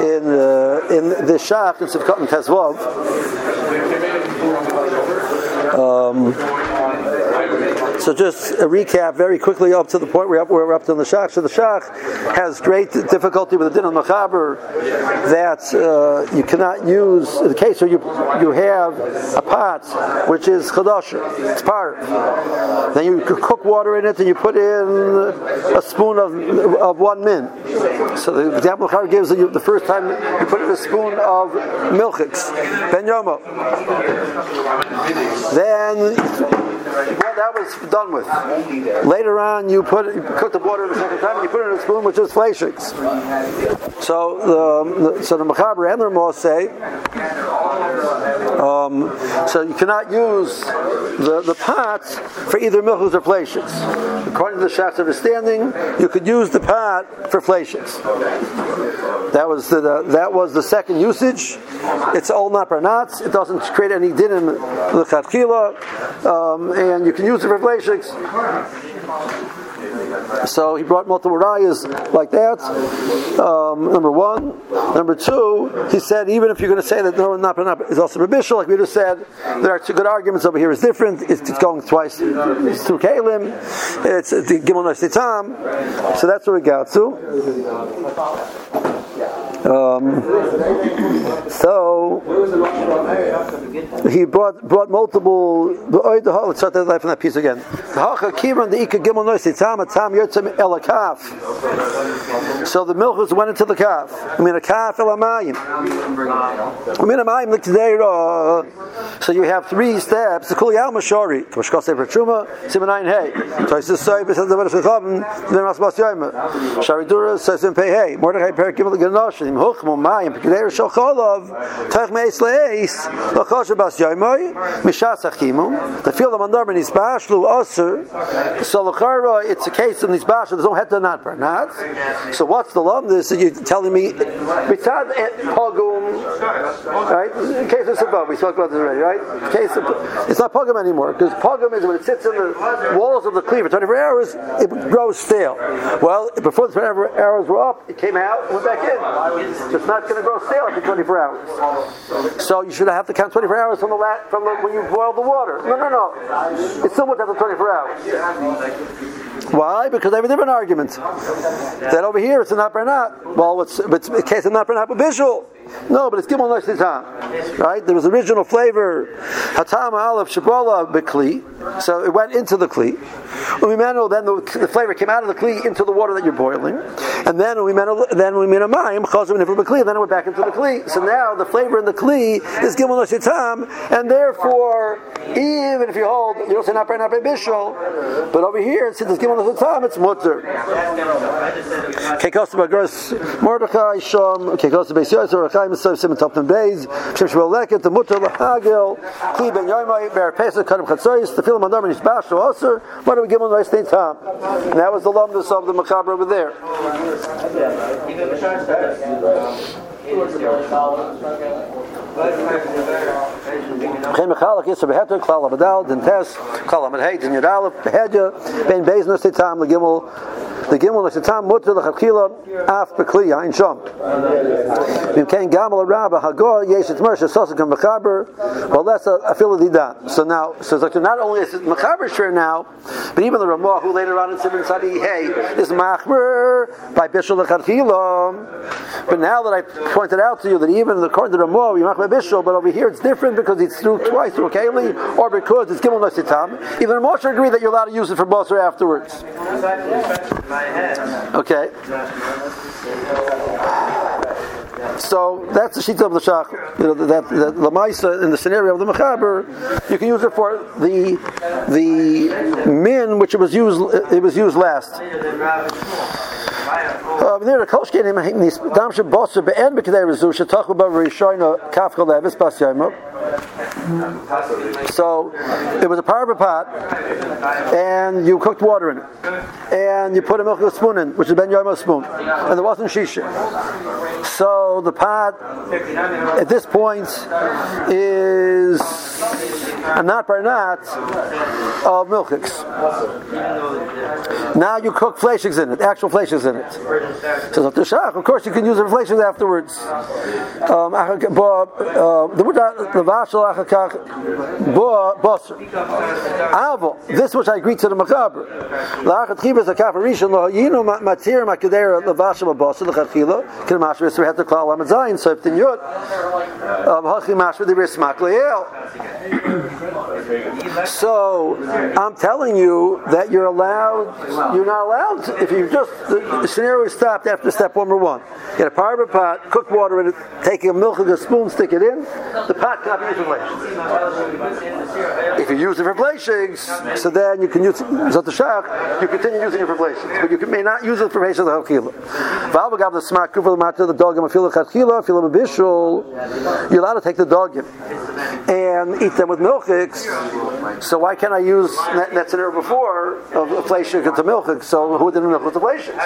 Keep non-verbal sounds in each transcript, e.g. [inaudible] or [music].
in uh, in the Shach in Sivkot and Tezvav. Um, so just a recap very quickly up to the point where we're up to the Shach. So the Shach has great difficulty with the din of Machaber that uh, you cannot use, the case where you, you have a pot which is Chadash, it's part. Then you cook water in it and you put in a spoon of, of one min. So the example Machaber gives you the first time you put in a spoon of milchix, ben yomo. Then well, that was done with. Later on, you put cook the water the second time, and you put it in a spoon, which is fleshings. So the, so the Machaber and the Ramah say. Um, so you cannot use the, the pot for either milchus or fleshings. According to the Shach's understanding, you could use the pot for fleshings. That was the, the, that was the second usage. It's all not nuts. It doesn't create any din in the um, and you can use it for fleshings. So he brought multiple rayas like that. Um, number one. Number two, he said even if you're going to say that no, not is also rabishal, like we just said, there are two good arguments over here. Is different. It's, it's, going twice. It's through kalim. It's the gimel So that's what we got to. Um, so he brought brought multiple let's start that from that piece again. So the milk was went into the calf. I mean a calf elamayim. I mean a mayim like So you have three steps. The kul yal mashari. Kashkos say perchuma simanayin hey. So he says say says the verse chachavim then rasbas yoyma. Sharidura says in pay hey. Mordechai per gimel genosh im huchmu mayim pekeder shel cholov tach meis leis lachosher bas mishas the field of mandar in isbashlu aser so it's a case of isbashlu there's no head to not not? So what's the love this you're telling me pogum right? In case of sabah we spoke about this already right? In case of, it's not pogum anymore because pogum is when it sits in the walls of the cleaver. 24 hours it grows stale. Well before the 24 hours were up it came out and went back in it's not going to grow stale after 24 hours. So you should have to count 24 hours from the, la- from the when you boil the water. No, no, no. It's still within the 24 hours. Why? Because they have a different argument. That over here it's a not. Well, it's, it's a case of not not visual. No, but it's gimel neshlitam, right? There was original flavor, hatam aleph shabola bekli, so it went into the kli. Umimenu, then the, the, flavor came out of the kli into the water that you're boiling, and then umimenu, then umimenu mayim chazim nifur bekli, then it went back into the kli. So now the flavor in the kli is gimel neshlitam, and therefore, even if you hold, you don't say not not bishul, but over here since it's gimel neshlitam, it's mutter. Kekos bagros Mordechai shom kekos beis yosef Chaim Yisrael Simon Topton Beis, Shem Shmuel Leket, the Mutter Lahagil, Kli Ben Yoimai, Ber Pesach, Kadim Chatzoyis, the Filim Andam, and Yisbash, Oser, what do we give on the right time? And that was the lumnus of the Mechaber over there. Geen mechalak is er behetter, klal abadal, den tes, klal amad den yadalef, behedja, ben beznos titam, legimel, the gimel is the time mutter the chakila af bekli ein sham. Vim ken gamal rabba hagor yesh et mersha sosakam mechaber. Well, that's a, a filadidah. So now, so not only is it mechaber sure now, but even the Ramah who later on in Simon Sadi hey is machmer by bishul lechadchila. But now that I pointed out to you that even according to the Ramah you machmer bishul, but over here it's different because it's through twice through or because it's gimel nasitam. Even Moshe agree that you're allowed to use it for boser afterwards. Okay. So that's the sheet of the shach. You know that, the ma'isa in the scenario of the mechaber, you can use it for the the min which it was used it was used last. Uh, Near the kolshkein in this be'en b'kedei rezu shetachu ba rishoyna kafka levis bas so it was a parva pot, and you cooked water in it, and you put a milk spoon in, which is ben yomo spoon, and there wasn't shisha. So the pot at this point is and not barnat of milchiks. Now you cook fleishigs in it, actual fleishigs in it. So of course you can use the fleishigs afterwards. Um, this which I agree to the kinamashver so if the yud of hachi mashver the rismak leel. So I'm telling you that you're allowed, you're not allowed, to, if you just, the, scenario is stopped after step number one. Get a part of a pot, cook water in it, take a milk and a spoon, stick it in, the pot cannot be used for If you use it for blashings, so then you can use Zot you continue using it for blashings, but you can, may not use it for blashings of Halkila. Valvagav the smak, kufa the matter, the dog, and the feel the bishul, you're allowed to take the dog and eat them with milchiks. So why can't I use that, that scenario before of a fleshik to milchik? So who didn't milk with the fleshik?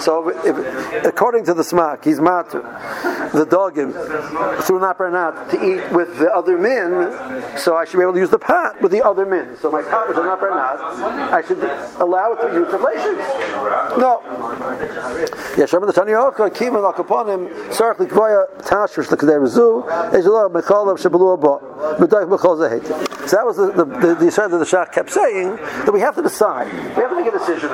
So if, according to the smak, he's matter the dogim through not to eat with the other men. So I should be able to use the pot with the other men. So my pot is not not, I should allow it to use fleshik. No. Yes, remember the Tanya Oka, Kima Lakaponim, Sark Likvoya, Tashrish Likderezu, Ejala Mechalav Shabalu Abba. So that was the, the, the, the that the Shach kept saying that we have to decide. We have to make a decision.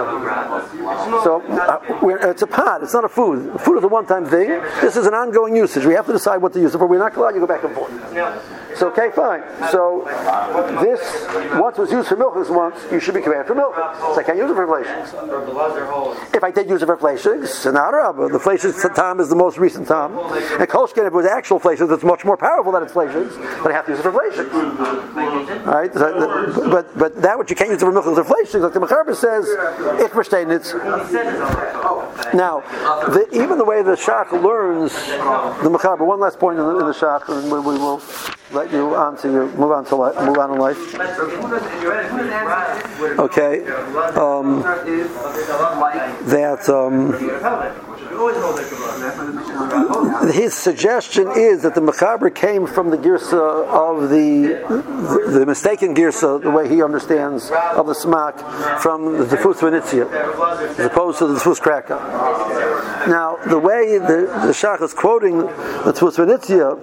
So uh, it's a pot. It's not a food. Food is a one-time thing. This is an ongoing usage. We have to decide what to use it for. We're not allowed to go back and forth. So okay, fine. So this once was used for milk this once, you should be commanded for milk. So I can't use it for fleishings. If I did use it for fleishings, not the fleishings time is the most recent time. And kolshkin, if it was actual fleishings, it's much more powerful than its fleishings, but I have to use it for fleishings. Right? But but that which you can't use it for milk is for fleishings, like the Mechaber says, it's now the, even the way the Shach learns the Mechaber. One last point in the, in the Shach, and we will let you on to your, move on to life, move on in life. Okay, um, that um, [laughs] his suggestion is that the Mechaber came from the Girsa of the, the, mistaken Girsa, the way he understands of the Smak, from the Defus Venitzia, as opposed to the Defus Kraka. Now, the way the, the Shach is quoting the Defus Venitzia,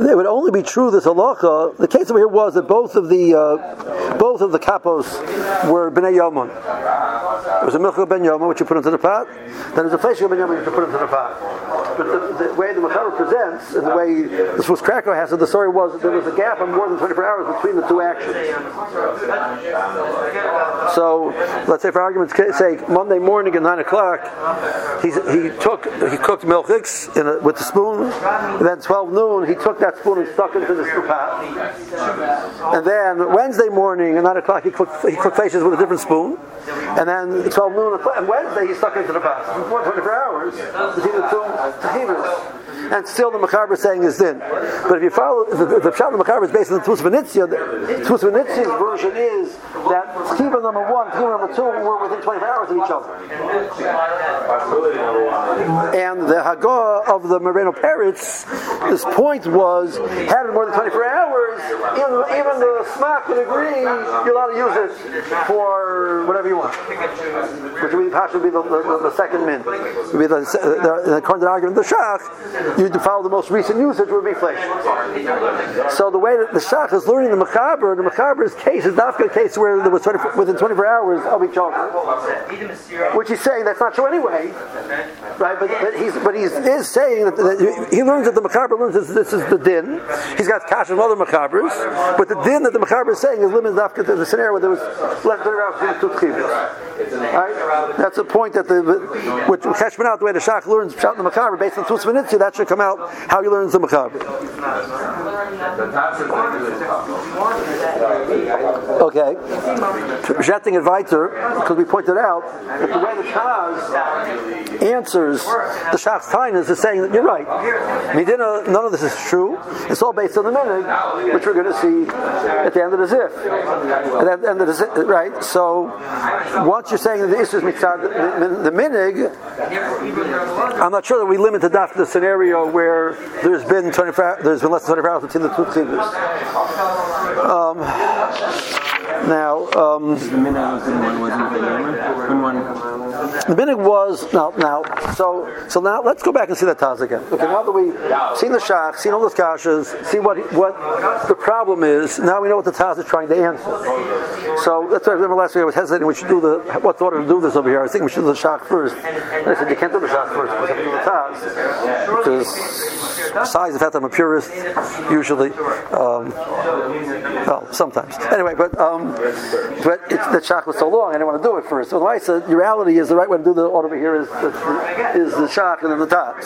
it would only be true this halacha. The case over here was that both of the uh, both of the kapos were bnei yomon. There was a milchah ben yomon which you put into the pot. Then there's a fleshah ben yomon which you put into the pot. The, the way the Mechaber presents and the way the Swiss Krakow has it, the story was that there was a gap of more than 24 hours between the two actions. So let's say for argument's sake, Monday morning at nine o'clock, he took he cooked milchiks with the spoon. And then 12 noon, he took that spoon and stuck it into the pot. And then Wednesday morning at 9 o'clock, he cooked, he cooked faces with a different spoon. And then 12 noon and Wednesday, he stuck it into the pot. For 24 hours between the two tahimas and still the Mechaber is saying is din. But if you follow the, the Pshat of the Mechaber is based on the Tus Venitzia, the Tus Venitzia's version is that Kiva number one, Kiva number two were within 24 hours of each other. And the Hagah of the Rabbeinu Peretz, this point was, having more than 24 hours, even, even the Smak would agree you're allowed to use it for whatever you want. Which would possibly be the, the, the second min. Would be the, the, according to the argument the Shach, you follow the most recent usage would be flesh. So the way that the Shach is learning the Mechaber, the Mechaber's case is not a case where there was 20, within 24 hours of each other. Which he's saying that's not true anyway. Right? But, but he's but he is saying that, that, he learns that the Mechaber learns this, this is the din. He's got cash of other Mechabers, but the din that the Mechaber is saying is limited to the scenario where there was less than two Right? That's a point that the which Cheshbon out the way the Shach learns Pshat the Mechaber based on Tus that should come out how he learns the Mechaber. Okay. Jetting advisor, because we pointed out that the way the Taz answers the Shach's Tainas is saying that you're right. Medina, none of this is true. It's all based on the minig, which we're going to see at the end of the zif. At the end of the zif, right? So once you're saying that the issue is the minig, I'm not sure that we limit daf to the scenario where there's been 24, there's been less than 24 hours between the two tzibus. Um, now, um, the minig was now now. So so now let's go back and see that Taz again. Okay, now that we've seen the shach, seen all the kashas, see what what the problem is. Now we know what the Taz is trying to answer. So that's why I remember last week I was hesitating. We should do the what's the order to do this over here. I think we should do the shach first. And I said you can't do the shach first. We have to do the Taz because besides the fact I'm a purist, usually, um, well, sometimes. Anyway, but um, but it's, the shach was so long, I didn't want to do it first. So the the reality is the right to do the order here is the, is the shach and then the taz.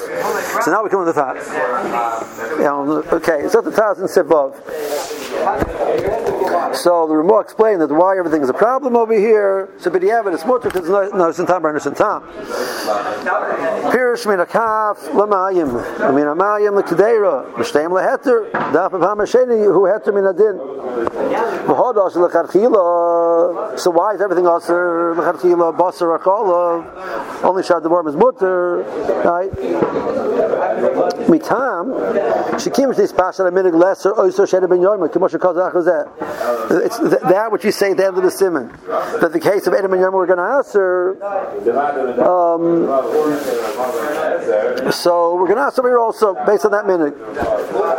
So now we come to the taz. okay, so the taz and sibov. So the Ramah explained that why everything is a problem over here. So but it, it's mutter because no no sintam bar sintam. Pirish min akaf lamayim min amayim lekadera mishtem leheter daf hamasheni who heter min adin. So why is everything also lecharchila basar akola? Only shad the worm is mutter, right? Mitam shikim this pasha minig lesser oiso sheda ben yomer k'moshe kozach It's that which you say at the end of the simon. That the case of Edom Yom we're going to answer. Um, so we're going to answer here also based on that minute.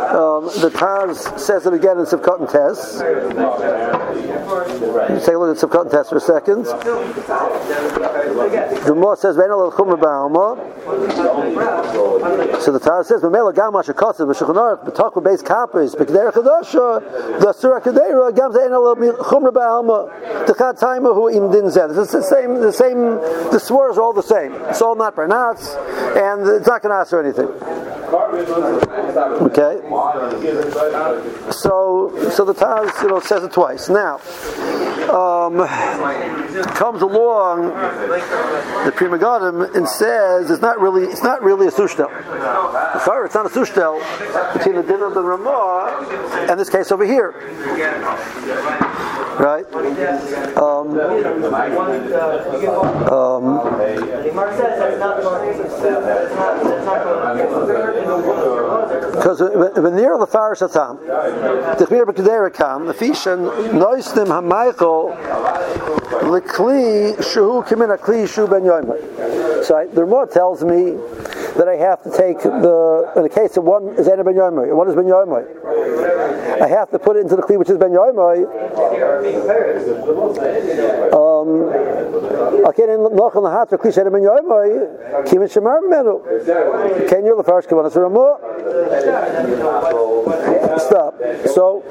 Um, the Taz says it again in Sivkot and Tess. Take a look at Sivkot and Tess for a second. The Mo says, So the Taz says, "Memela gam masha kotzer b'shulchan aruch b'tachva beis kapis b'kederech chadasha the surah im din zed." It's the same. The same. The swears are all the same. It's all not pronounced, and it's not going to answer anything. Okay. So, so the Taz, you know, says it twice. Now, um, comes along the prima Megadim and says it's not really it's not really a sushtel. Sorry, it's not a sushtel between the din of the Ramah and this case over here. Right? Um, um, because when near the Farish Atam, the Chmir B'Kederikam, the Fishan, Noisnim HaMaichel, L'Kli Shuhu Kimin Shu Ben. So the Ramah tells me that I have to take the, in the case of one is Ben Yomer, one is Ben Yomer. I have to put it into the Kli which is Ben Yomer. Um, again, in Nochel Nahat, Kli Shena Ben Yomer, Kimin Shemar Menu. Can you, the first Kavanah Ramah? Stop. So,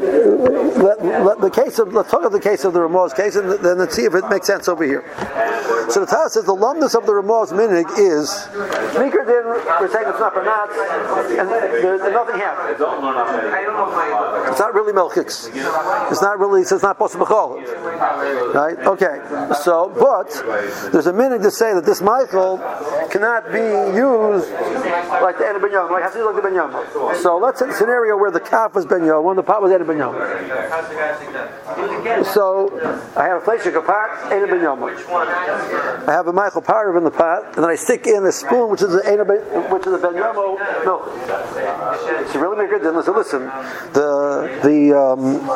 let, let the case of let's talk about the case of the Ramah's case, and then let's see if it makes sense over here. So the Taz says the lumnus of the Ramah's minig is din. We're saying it's not for nuts, and nothing happened. It's not really milchiks. It's not really. It's not possible Right? Okay. So, but there's a minig to say that this Michael cannot be used like the Ben Yom. Like like the Ben Yom. So let's say a scenario where the calf was Ben Yom, when the pot was Ed Ben Yom. So I have a fleshik, a pot, and a Yom. I have a Michael Parav in the pot, and then I stick in a spoon, which is the which is the Ben Yomo milk. So really good. Then listen, listen. The the um,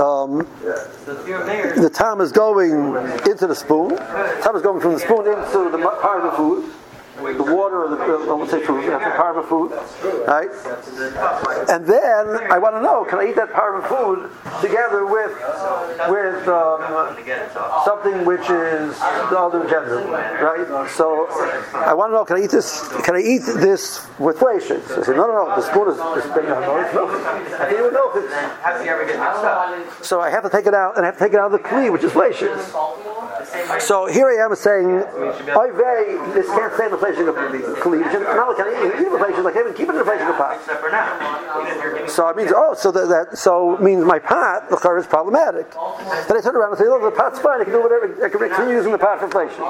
um, the time is going into the spoon. Time is going from the spoon into the part of the food the water or the, uh, let's say food, that's a part food, right? And then I want to know, can I eat that part of food together with with um, something which is the other gender, right? So I want to know, can I eat this? Can I eat this with fleishes? I said, no, no, no. The spoon is just big enough. I didn't even know if it's. So I have to take it out, and I have to take it out of the kli, which is fleishes. So here I am saying, this can't stay in the place inflation of kli. Not like I inflation, like even keep inflation of pot. So it means oh, so that, that so means my pot the car is problematic. Then I turn around and say, look, the pot's fine. I can do whatever. I can continue using the pot for inflation.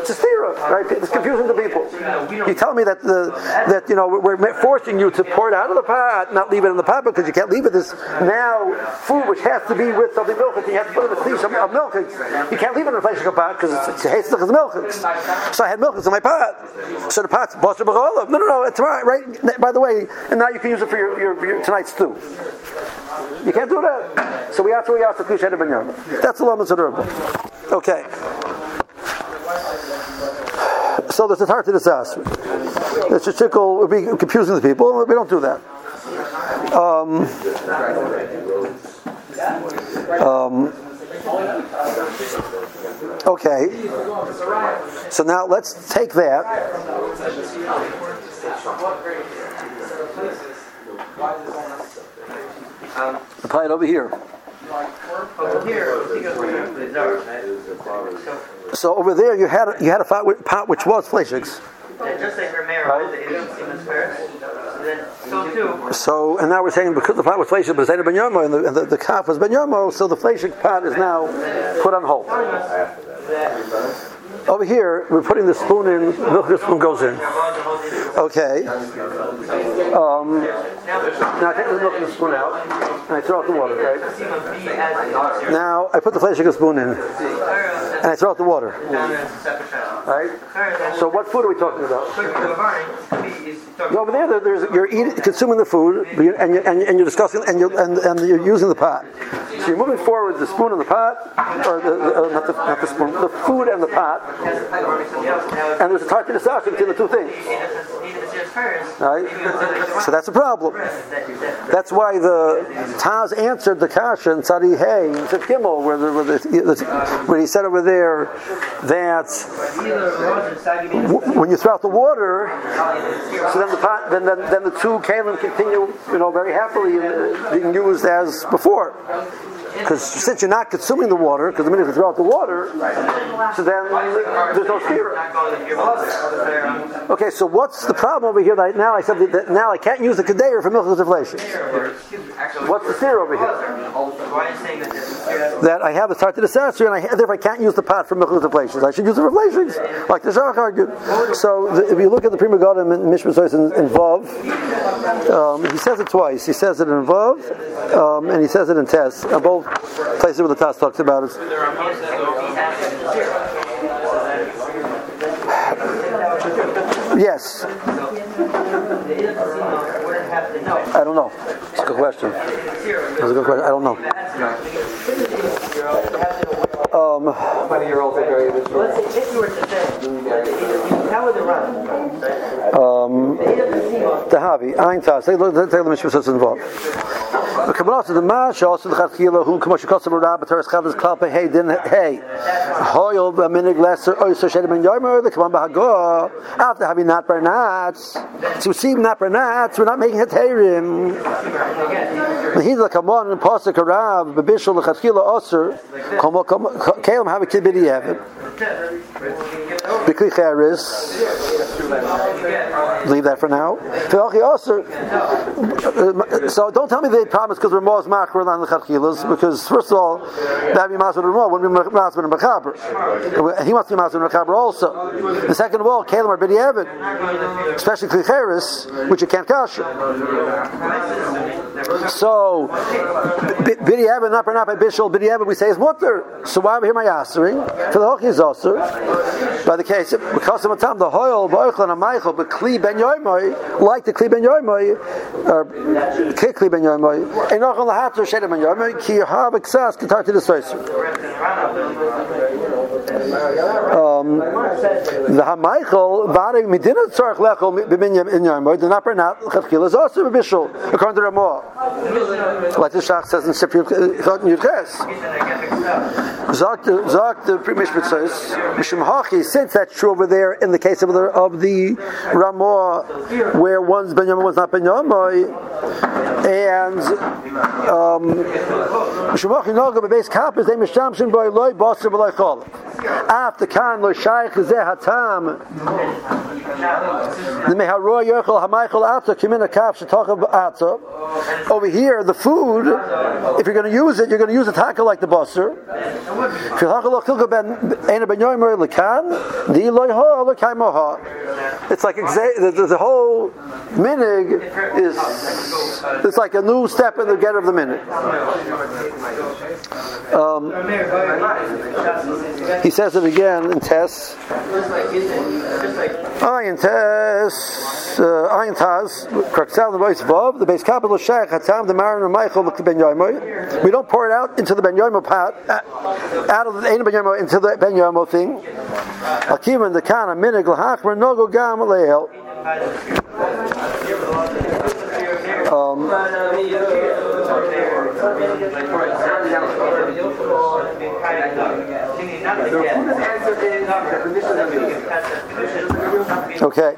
It's a theorem, right? It's confusing to people. You tell me that the that you know we're forcing you to pour it out of the pot, not leave it in the pot because you can't leave it this now food which has to be with something milk. You have to put it in a clean of milk. You can't leave it in a inflation pot because it's, it's, it's, it's milk. So I had milk in my pot. So the pot's buster No, no, no. It's right. Right. By the way, and now you can use it for your, your, your tonight's stew. You can't do that. So we have to we have to kushed ben That's the lamas of Okay. So there's a hard to disaster. It's a tickle would be confusing to people. We don't do that. Um, um, okay. So now let's take that. Apply it over here. So over there, you had you had a pot which was fleishigs. Just like right? So, and now we're saying because the pot was fleshig, but it's ben yomo, and the, and the, the calf was ben yomo, so the fleshig part is now put on hold. Over here, we're putting the spoon in, the spoon goes in. Okay. Um, now I take the milk spoon out, and I throw out the water, right? Now I put the fleshig spoon in, and I throw out the water. Right? So what food are we talking about? Over there, there's, you're eating, consuming the food, and you're, and, and you're discussing, and you're, and, and you're using the pot. So you're moving forward the spoon and the pot, or the, uh, not, the, not the spoon, the food and the pot, and there's a tartar between the two things. Right? So that's a problem. That's why the Taz answered the Kasha in Tzadi Hay, in Gimel, where, the, where, the, where he said over there that when you throw out the water, so then the pot, then, then, then the two kalim continue, you know, very happily uh, being used as before. Because since you're not consuming the water, because the minute you throw out the water, so then there's no fear. Okay, so what's the problem over here? That now I said that now I can't use the kadeir for milk inflation. What's the fear over here? That I have a start to the and I, therefore I can't use the pot for milk inflation. I should use the for inflations, like the Shach argued. So the, if you look at the Pri Megadim Mishra in, in Vav, um, he says it twice. He says it in Vav, um, and he says it in Tess. both places where the Taz talks about it. Yes. I don't know. It's a good question. It's a good question. I don't know. Um, Say? Um, the Havi, Ein Taz. Take a look at the Mishnah involved. The Kabbalah the Mash also the Chatchila who Kamosh Kosav Rabba Teres Chavas Kalpa Hey Din Hey Hoyel Minig Lesser Oyster Shedim and Yomer the Kaman Bahago after having not bernats to receive not bernats we're not making a terim. The Kamon and Pasuk Rav Bebishul the Chatchila Oser Kalam have a kibidi have Bikli Charis. Leave that for now. So don't tell me they promise because we're more macro than the Chachkilas, because first of all, that be Masud Ramah wouldn't be Masud and Machaber. He must be Masud and Machaber also. And second of all, Kalim are Bidi Evid, especially Klicheris, which you can't kasha. So, Bidi Evid, not not by Bishul, Bidi Evid, we say is mutter. So why are we here my answering? For the Hochi is also. By the case, because of time, the Hoyel, Boichel, and Michael, but Kli Ben Yoimoy, like the Kli Ben Yoimoy, or Kli Ben Yoimoy, and not on the Hatter Shedem Ben Yoimoy, Ki Yahab Exas, Ketar to the Soiser. Um, the Hamichael, Vare Medina Tzarech Lechel, Bimin in Yoimoy, the Napper Nat, Chafkil is also a Bishul, according to Ramah. Like the Shach says in Siprim Chot Yudches. Zok the Mishpat says, Mishum Hachi, since that's true over there in the case of the, of the Ramah, where one's Ben Yomoy, one's not Ben Yomoy, and um, Mishum Hachi Noga, base Kappas, they Mishamshin by Loi, Basar, B'loi Chol. After kan lo shaykh zeh hatam. The meharoy yochel hamaychel atza kimina kaf shetochav atza. Over here, the food, if you're going to use it, you're going to use it taka like the busser. If It's like exa- the, the, the whole minig is it's like a new step in the get of the minig. Um, he says it again in Tess. Ayin Tess, uh, Ayin Taz, Kraksal the voice above, the base capital Shach Hatam, the Marin and Michael, the Ben. We don't pour it out into the Ben Yomo pot, uh, out of the Ein Ben Yomo into the Ben Yomo thing. Akim and the Kana, Minig, Lahachmer, Nogo Gam, Leil. Um, okay.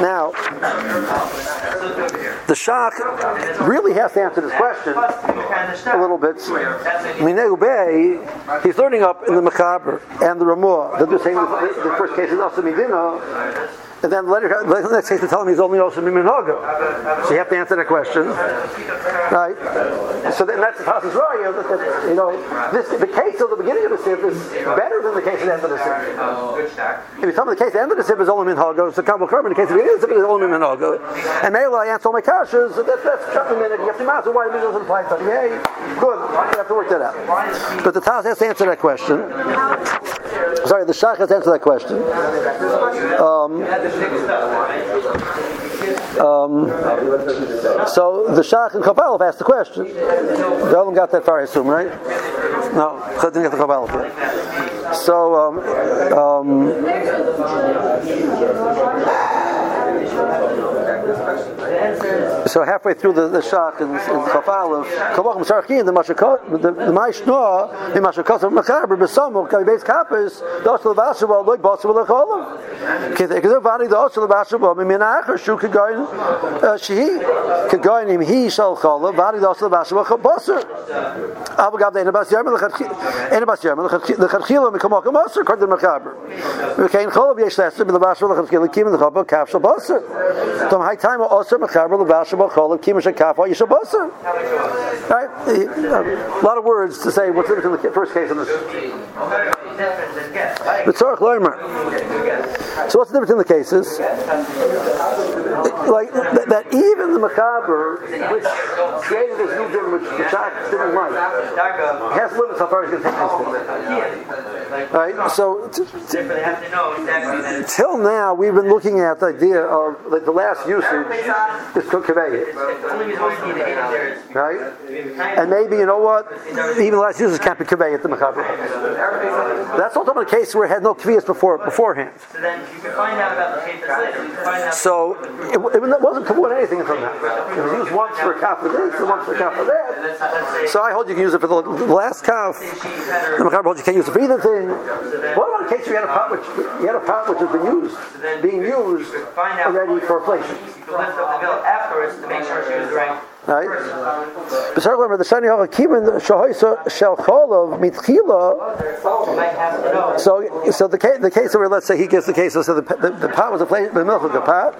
Now, the Shach really has to answer this question a little bit. Minegu Bey, he's learning up in the Mechaber and the Ramah they're saying the, first case is also Midina, and then later, the next case they tell him he's only also Miminaga. So you have to answer that question, right? So then that's the Taz's Raya, that, that, you know, this, the case of the beginning of the Sif is better than the case of the end of the Sif. If you tell me the case of the end of the Sif is only Minhaga, it's a Kabul Kerman, the case of the beginning of the Sif is only Minhaga. And Mela, I answer all my kashas, that, that's just a minute, you have to master why the doesn't apply to Yay, good, you have to work that out. But the Taz has to answer that question. Sorry, the Shach has to answer that question. Um, um, so the Shach and Kabbalah asked the question. The Olam got that far, I assume, right? No, didn't get the Kabbalah yet. So, um, um, so halfway through the, the Shach and, and Chafal of Kavachim Sarchin, the Mashakot, the, the Maishnoa, the Mashakot of Machaber, Besamu, Kavibeis Kappas, the Osel of Ashabah, Loik Bosu of Lecholam. Kezer Vani, the Osel of Ashabah, Mimin Acher, Shu Kagoyin, uh, Shehi, Kagoyin, Im Hi Shal Cholam, Vani, the Osel of Ashabah, Bosu. Avagav, the Enabas Yermel, Enabas Yermel, the Chachila, Mikamok, Moser, according to Machaber. V'kein Cholam, Yesh Lesser, B'Levashal, the Chachila, Kim, the Chobah, Kafshal, Bosu. Tom High Time, Osir, Machaber, Levashal, Cholam, Kim, Shakafa, Yeshal, Bosu. Right? Uh, a lot of words to say what's in the first case in this. So what's the difference in the cases? Like that, that even the mechaber, which created this new din, which the Shach didn't like, has limits how far he's going to take this thing. Right. So t- t- till now, we've been looking at the idea of like the last usage is to convey it. Right. And maybe you know what? Even the last usage can't be conveyed at the mechaber. That's also a case where it had no kvias before beforehand. So it, it wasn't kavod anything from that. It was used once for a calf for this, and once for a calf for that. So I hold you can use it for the, last calf. The holds you can't use it for either thing. What about a case you had a pot which you had a pot which has been used, being used already for bill afterwards to make sure she was right. Right? But remember the shani halakim kimin shahoisa shel cholov mitchila. So, so the case, the case where let's say he gives the case, so the, the, the pot was inflated, the milk was a pot,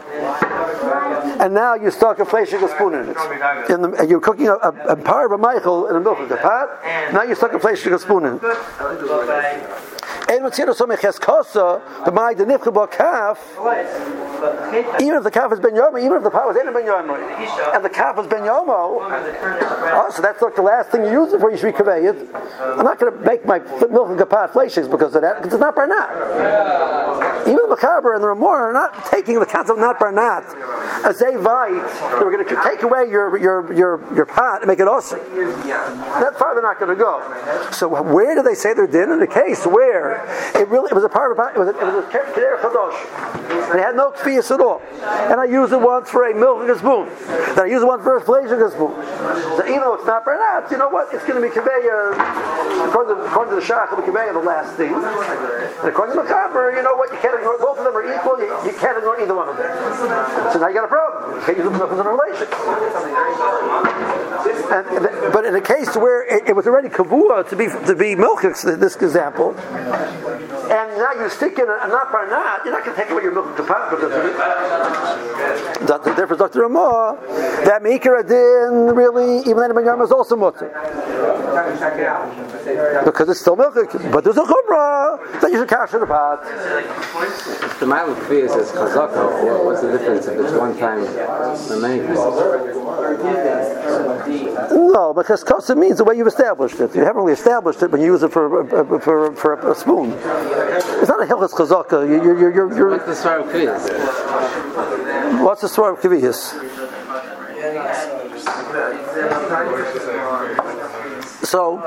and now you stuck inflation a spoon in it. In the, you're cooking a, a, a part of a Michael in a milk of the pot. Now you stuck inflation a spoon in it. Even if the calf has been yomo, even if the pot was in ben yomo, and the calf has been yomo, is. Oh, so that's like the last thing you use it for. You should. I'm not going to make my milk and kapat fleishes because of that, because it's not barnat. Even the mechaber and the ramor are not taking the concept of not barnat as they vite. They're going to take away your your your your pot and make it awesome. That far not going to go. So where do they say they're din in the case where it really it was a part of it was a, it was a kedera chadosh. It had no kfiyas at all. And I used it once for a milk and a spoon. Then I used it once for a and a spoon. So even though it's not barnat, you know what? It's going to be conveyor uh, according to, according to the shach, be conveyor the last thing. And according to the mechaber, you know what? You can't ignore both of them are equal. You, you can't ignore either one of them. So now you got a problem. You can't use the as a relation. And- but in a case where it, it was already kavua to be to be milk, this example, now you stick in a, a not by not, you're not going to take away your milk because of it. The, the difference, Dr. Ramah, that Mikra din really, even then Yom is also mutter. Because it's still milk, but there's a chumrah that you should cash in the pot. The mile of is chazaka. What's the difference if it's one time or many times? No, because kasa means the way you've established it. You haven't really established it when you use it for uh, for, for a, spoon. Not a hilchas chazaka. You're, you're, you're, you're, What's the svar of Kviyas? what's the story of kavihis? So,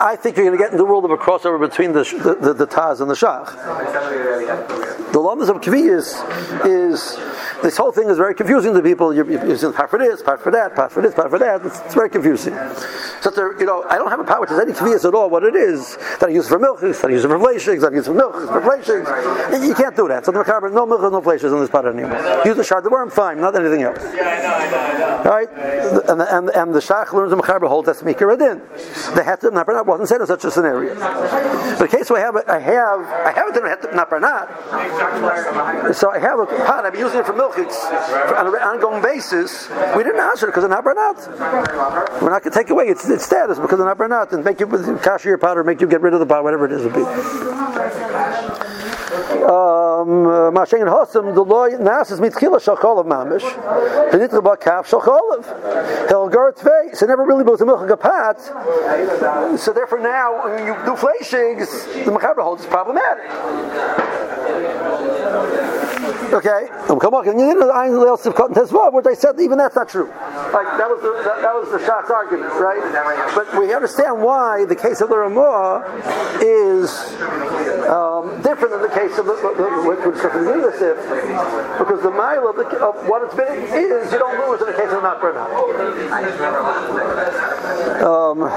I think you're going to get in the world of a crossover between the the, the, the Taz and the Shach. The lamas of Kviyas is this whole thing is very confusing to people. You're, using part for this, part for that, part for this, part for that. It's, it's very confusing. So there, you know, I don't have a pot which is any Kviyas at all. What it is that I use for milk, that I use for fleshings, that I use for milk, for fleshings. You- can't do that. So the Mechaber, no milk, no fleshes in this pot anymore. Use the shard the worm, fine, not anything else. Yeah, I know, I know. All right, and the, and, and the Shach learns the Machaber holds that's Mikra Adin. The Heter Naparnat wasn't said in such a scenario. The case where I have, I have, I have it in Heter Naparnat. So I have a pot. I've been using it for milk on an ongoing basis. We didn't answer because of Naparnat. We're not going to take away its, its status because they're of Naparnat and make you cash your pot or make you get rid of the pot, whatever it is. It'll be. Um, Mashing and Hossam, the law Nasas mitchila shacholav mamish, penitra ba kaf shacholav. Helgar tvei, so never really goes to milk a pat. So therefore now, when you do fleshings, the mechaber holds is problematic. Okay, um, come on, you didn't know the Ein Leil Sivkot and Tezvav, which I said even that's not true. Like that was the that, that was the Shach's argument, right? But we understand why the case of the Ramah is um, different than the case of the, the, the which the because the mile of, the, of what it's been is you don't lose in the case of not burnout. Um,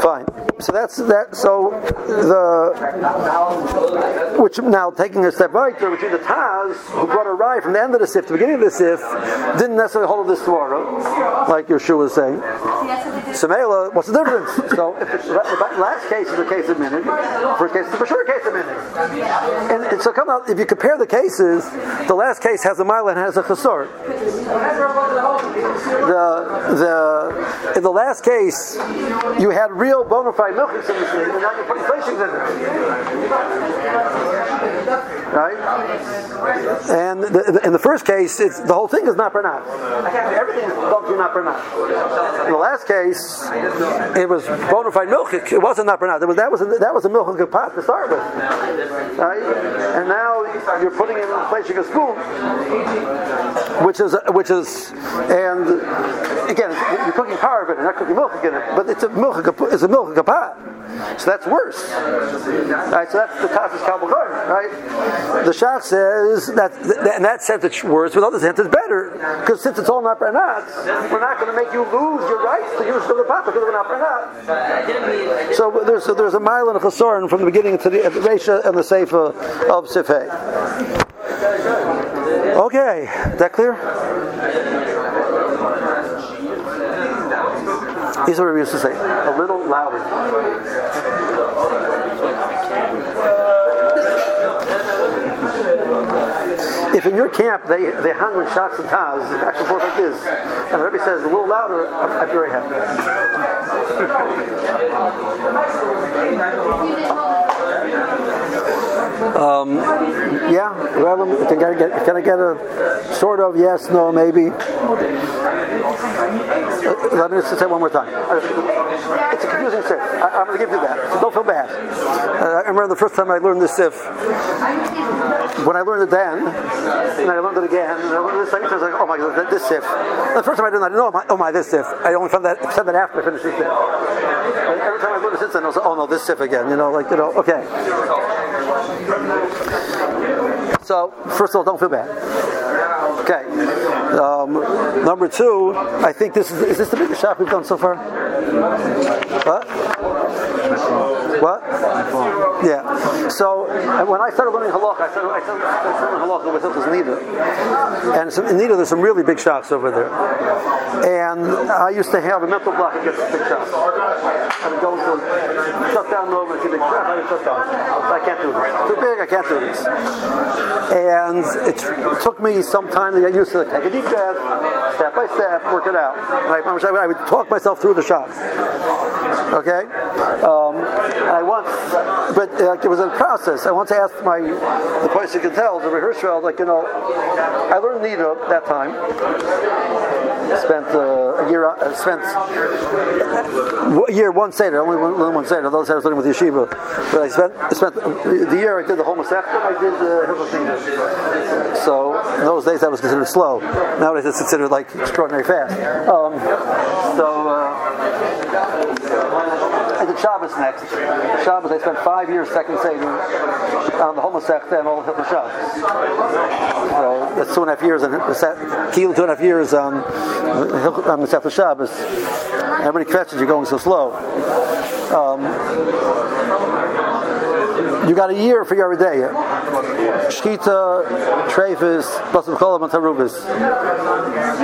fine. So that's that. So the which now taking a step right there between the Taz who brought a rye from the end of the Sif to the beginning of the Sif didn't necessarily hold this Torah, like Yeshua was saying. Samela, what's the difference? So if the last case is the case of minute, first case is for sure a case of minute. And, and so come out, if you compare the cases, the last case has a mile and has a chasor. The the in the last case, you had real bona fide milchiks in thing, and now you're putting fleshings in it. Right? And the, in the first case, it's, the whole thing is not pronounced. Everything is not pronounced. In the last case, it was bona fide milchik. It wasn't not pronounced. Was, that was a, that was a milchik pot to start with. Right? And now you're putting it in fleshing a spoon, which is which is and again you're cooking of it, not cooking milk in it, but it's a milk it's a milk pot. So that's worse. Right? So that's the Tassus Kalbachoim, right? The Shach says that, in that sense it's worse, in other sense it's better. Because since it's all not pranat, we're not going to make you lose your rights to use the pot because we're not pranat. So there's so there's a mile and a chasorin from the beginning to the, Resha and the Seifa of Sifhei. Okay, is that clear? Here's what we used to say. A little louder. If in your camp they, they hung with shots and taz, back and forth like this, and the Rebbe says a little louder, I'm, I'm very happy. Um, yeah, well, can I get, can I get a sort of yes, no, maybe? Let me just say one more time. It's a confusing sif. I, I'm going to give you that. So don't feel bad. Uh, I remember the first time I learned this sif. When I learned it then, and I learned it again, and I learned it the second time, I was like, oh my god, this sif. The first time I did didn't know, oh my, oh this sif. I only found that, said that after I finished this sif. And every time I learned it since then, I was like, oh no, this sif again. You know, like, you know, okay. So, first of all, don't feel bad. Okay. Um, number two, I think this is is this the biggest shop we've done so far? What? What? Yeah. So when I started learning halakha, I started, I started, I learning halakha with Hilchas Nida. And some, in Nida, there's some really big shocks over there. And I used to have a mental block against the big shocks. I would go to shut down the over, big shock, I shut down. I can't do this. Too big, I can't do this. And it took me some time to get used to it. Take a deep breath, step by step, work it out. And I, I would talk myself through the shocks. Okay? Um, I once, but uh, it was a process. I once asked my, the place you can tell, the rehearsal, like, you know, I learned Nida that time. Spent uh, a year, uh, spent a year one Seder, only one, one Seder. Those I was learning with Yeshiva. But I spent, spent the year I did the whole Masechta, I did the Hilchos So in those days that was considered slow. Nowadays it's considered like extraordinary fast. Um, so. Uh, I did Shabbos next. Shabbos, I spent five years second Seder on the whole Masechta and all the Hilchos Shabbos. So that's two and a half years, and two and a half years on on Masechta Shabbos. How many questions you're going so slow? Um, you got a year for your day. Shkita, Trefus, Basim Cholam, and Tarubis.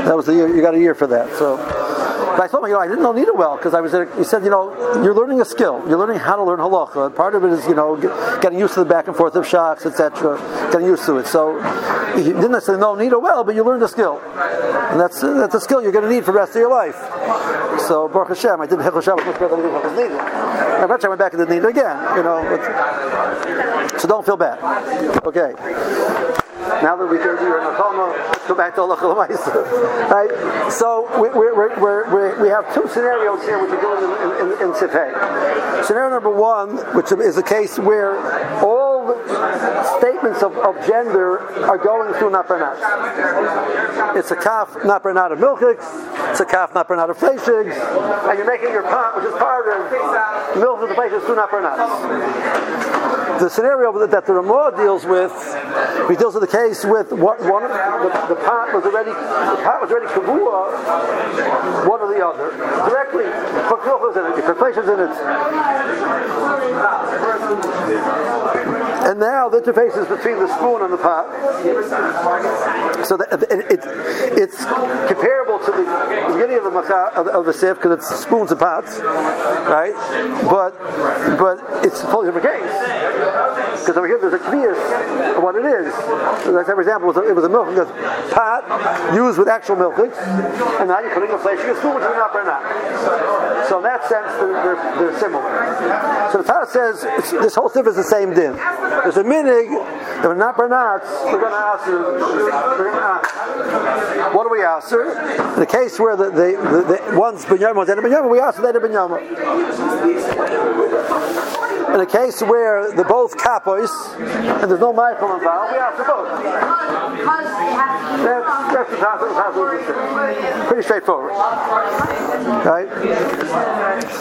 That was the year. You got a year for that. So. But I told him, you know, I didn't know Nida well because I was. He said, you know, you're learning a skill. You're learning how to learn halacha. Part of it is, you know, getting used to the back and forth of shocks, etc. Getting used to it. So he didn't necessarily know Nida well, but you learned a skill, and that's that's a skill you're going to need for the rest of your life. So Baruch Hashem, I did Hilchos Shabbos much better than I Nida. Eventually, I went back and did Nida again. You know, but, so don't feel bad. Okay. Now that we do your nakama, let's go back to Allah [laughs] Right? So we, we, we, we, have two scenarios here which are going in, in, in. Scenario number one, which is a case where all statements of, of gender are going through nat bar nat. It's a kaf nat bar nat of milchiks, it's a kaf nat bar nat of fleishigs, and you're making your pot, which is part of of the fleishigs through nat bar nat the scenario that the Ramah deals with, he deals with the case with what one the, the pot was already the pot was already kavua, one or the other directly. Put in it, put in it. And now the interface is between the spoon and the pot. So that it, it, it's comparable to the beginning of the macha, of, of the because it's spoons and pots, right? But but it's a totally different case. Because over here there's a kvias of what it is. Like, for example, it was a, it was a milk pot used with actual milk, and now you're putting a flesh a spoon, which is not not. So in that sense, they're, they're, they're similar. So the Torah says this whole thing is the same din. There's a minig, we're not bernats, we're going to answer. What do we answer? In the case where the, the, the, the one's binyama, one's binyama, we answer that binyama. In a case where they're both kapos and there's no Michael involved, we have to both. That's, that's pretty straightforward. Right?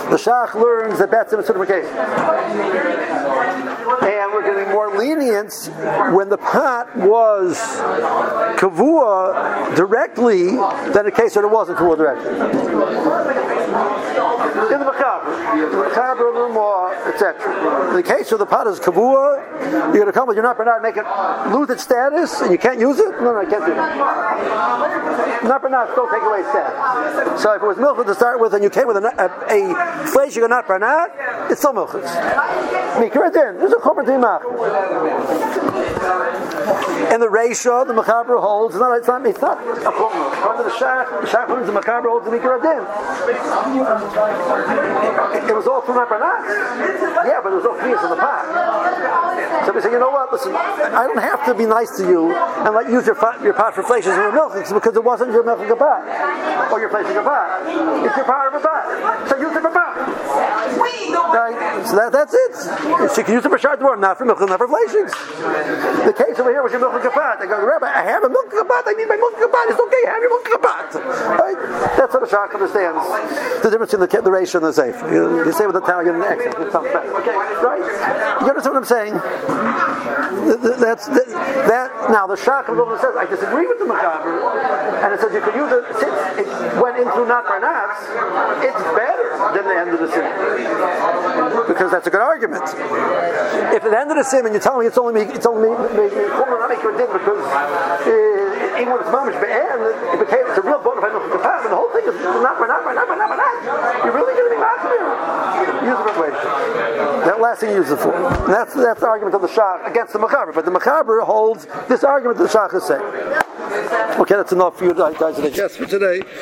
The Shach learns that that's in a certain case. More lenient when the pot was kavua directly than a case where it wasn't kavua directly in the Mechaber, the Mechaber, the more, etc. In the case of the pot is kavua, you're going to come with your nut not make it lose its status, and you can't use it. No, no, I can't do that. Not don't take away status. So if it was milk to start with, and you came with a, a, a fleshig nut not, it's still milk. Mikra din. There's a chomer and the ratio, the Mechaber holds, it's not, it's not, it's not a chomer. According the shach, the shach holds the Mechaber holds the mikra din. It, was all from Abranas. Yeah, but it was all clear from the pot. So we say, you know what? Listen, I don't have to be nice to you and you use your pot, your pot for fleishes and your milk because it wasn't your milk pot or your flesh pot. It's your pot of a pot. So use it for pot. Right? So that, that's it. She can use it for shard not for milk, not for fleishings. The case over here was your milk pot. I go, Rabbi, I have a milk pot. I need my milk pot. It's okay. Have your milk pot. Right? That's what the Shach understands. The difference in the, the ratio and the safe. You, you say with the Italian accent. It sounds better. Okay, right? You understand what I'm saying? That's that. that now the Shach of says I disagree with the Mechaber, and it says you can use it since it went into not by it's better than the end of the. Because that's a good argument. If at the end of the sim and you tell me it's only me, it's only me, me, me, not because uh, it's mamish and it became it's a real bona fide milchus and the whole thing is not not not not not not. You're really going to be mad Use the equation. That last thing you use it for. And that's that's the argument of the Shach against the Mechaber. But the Mechaber holds this argument that the Shach is saying. Okay, that's enough for you guys to digest for today.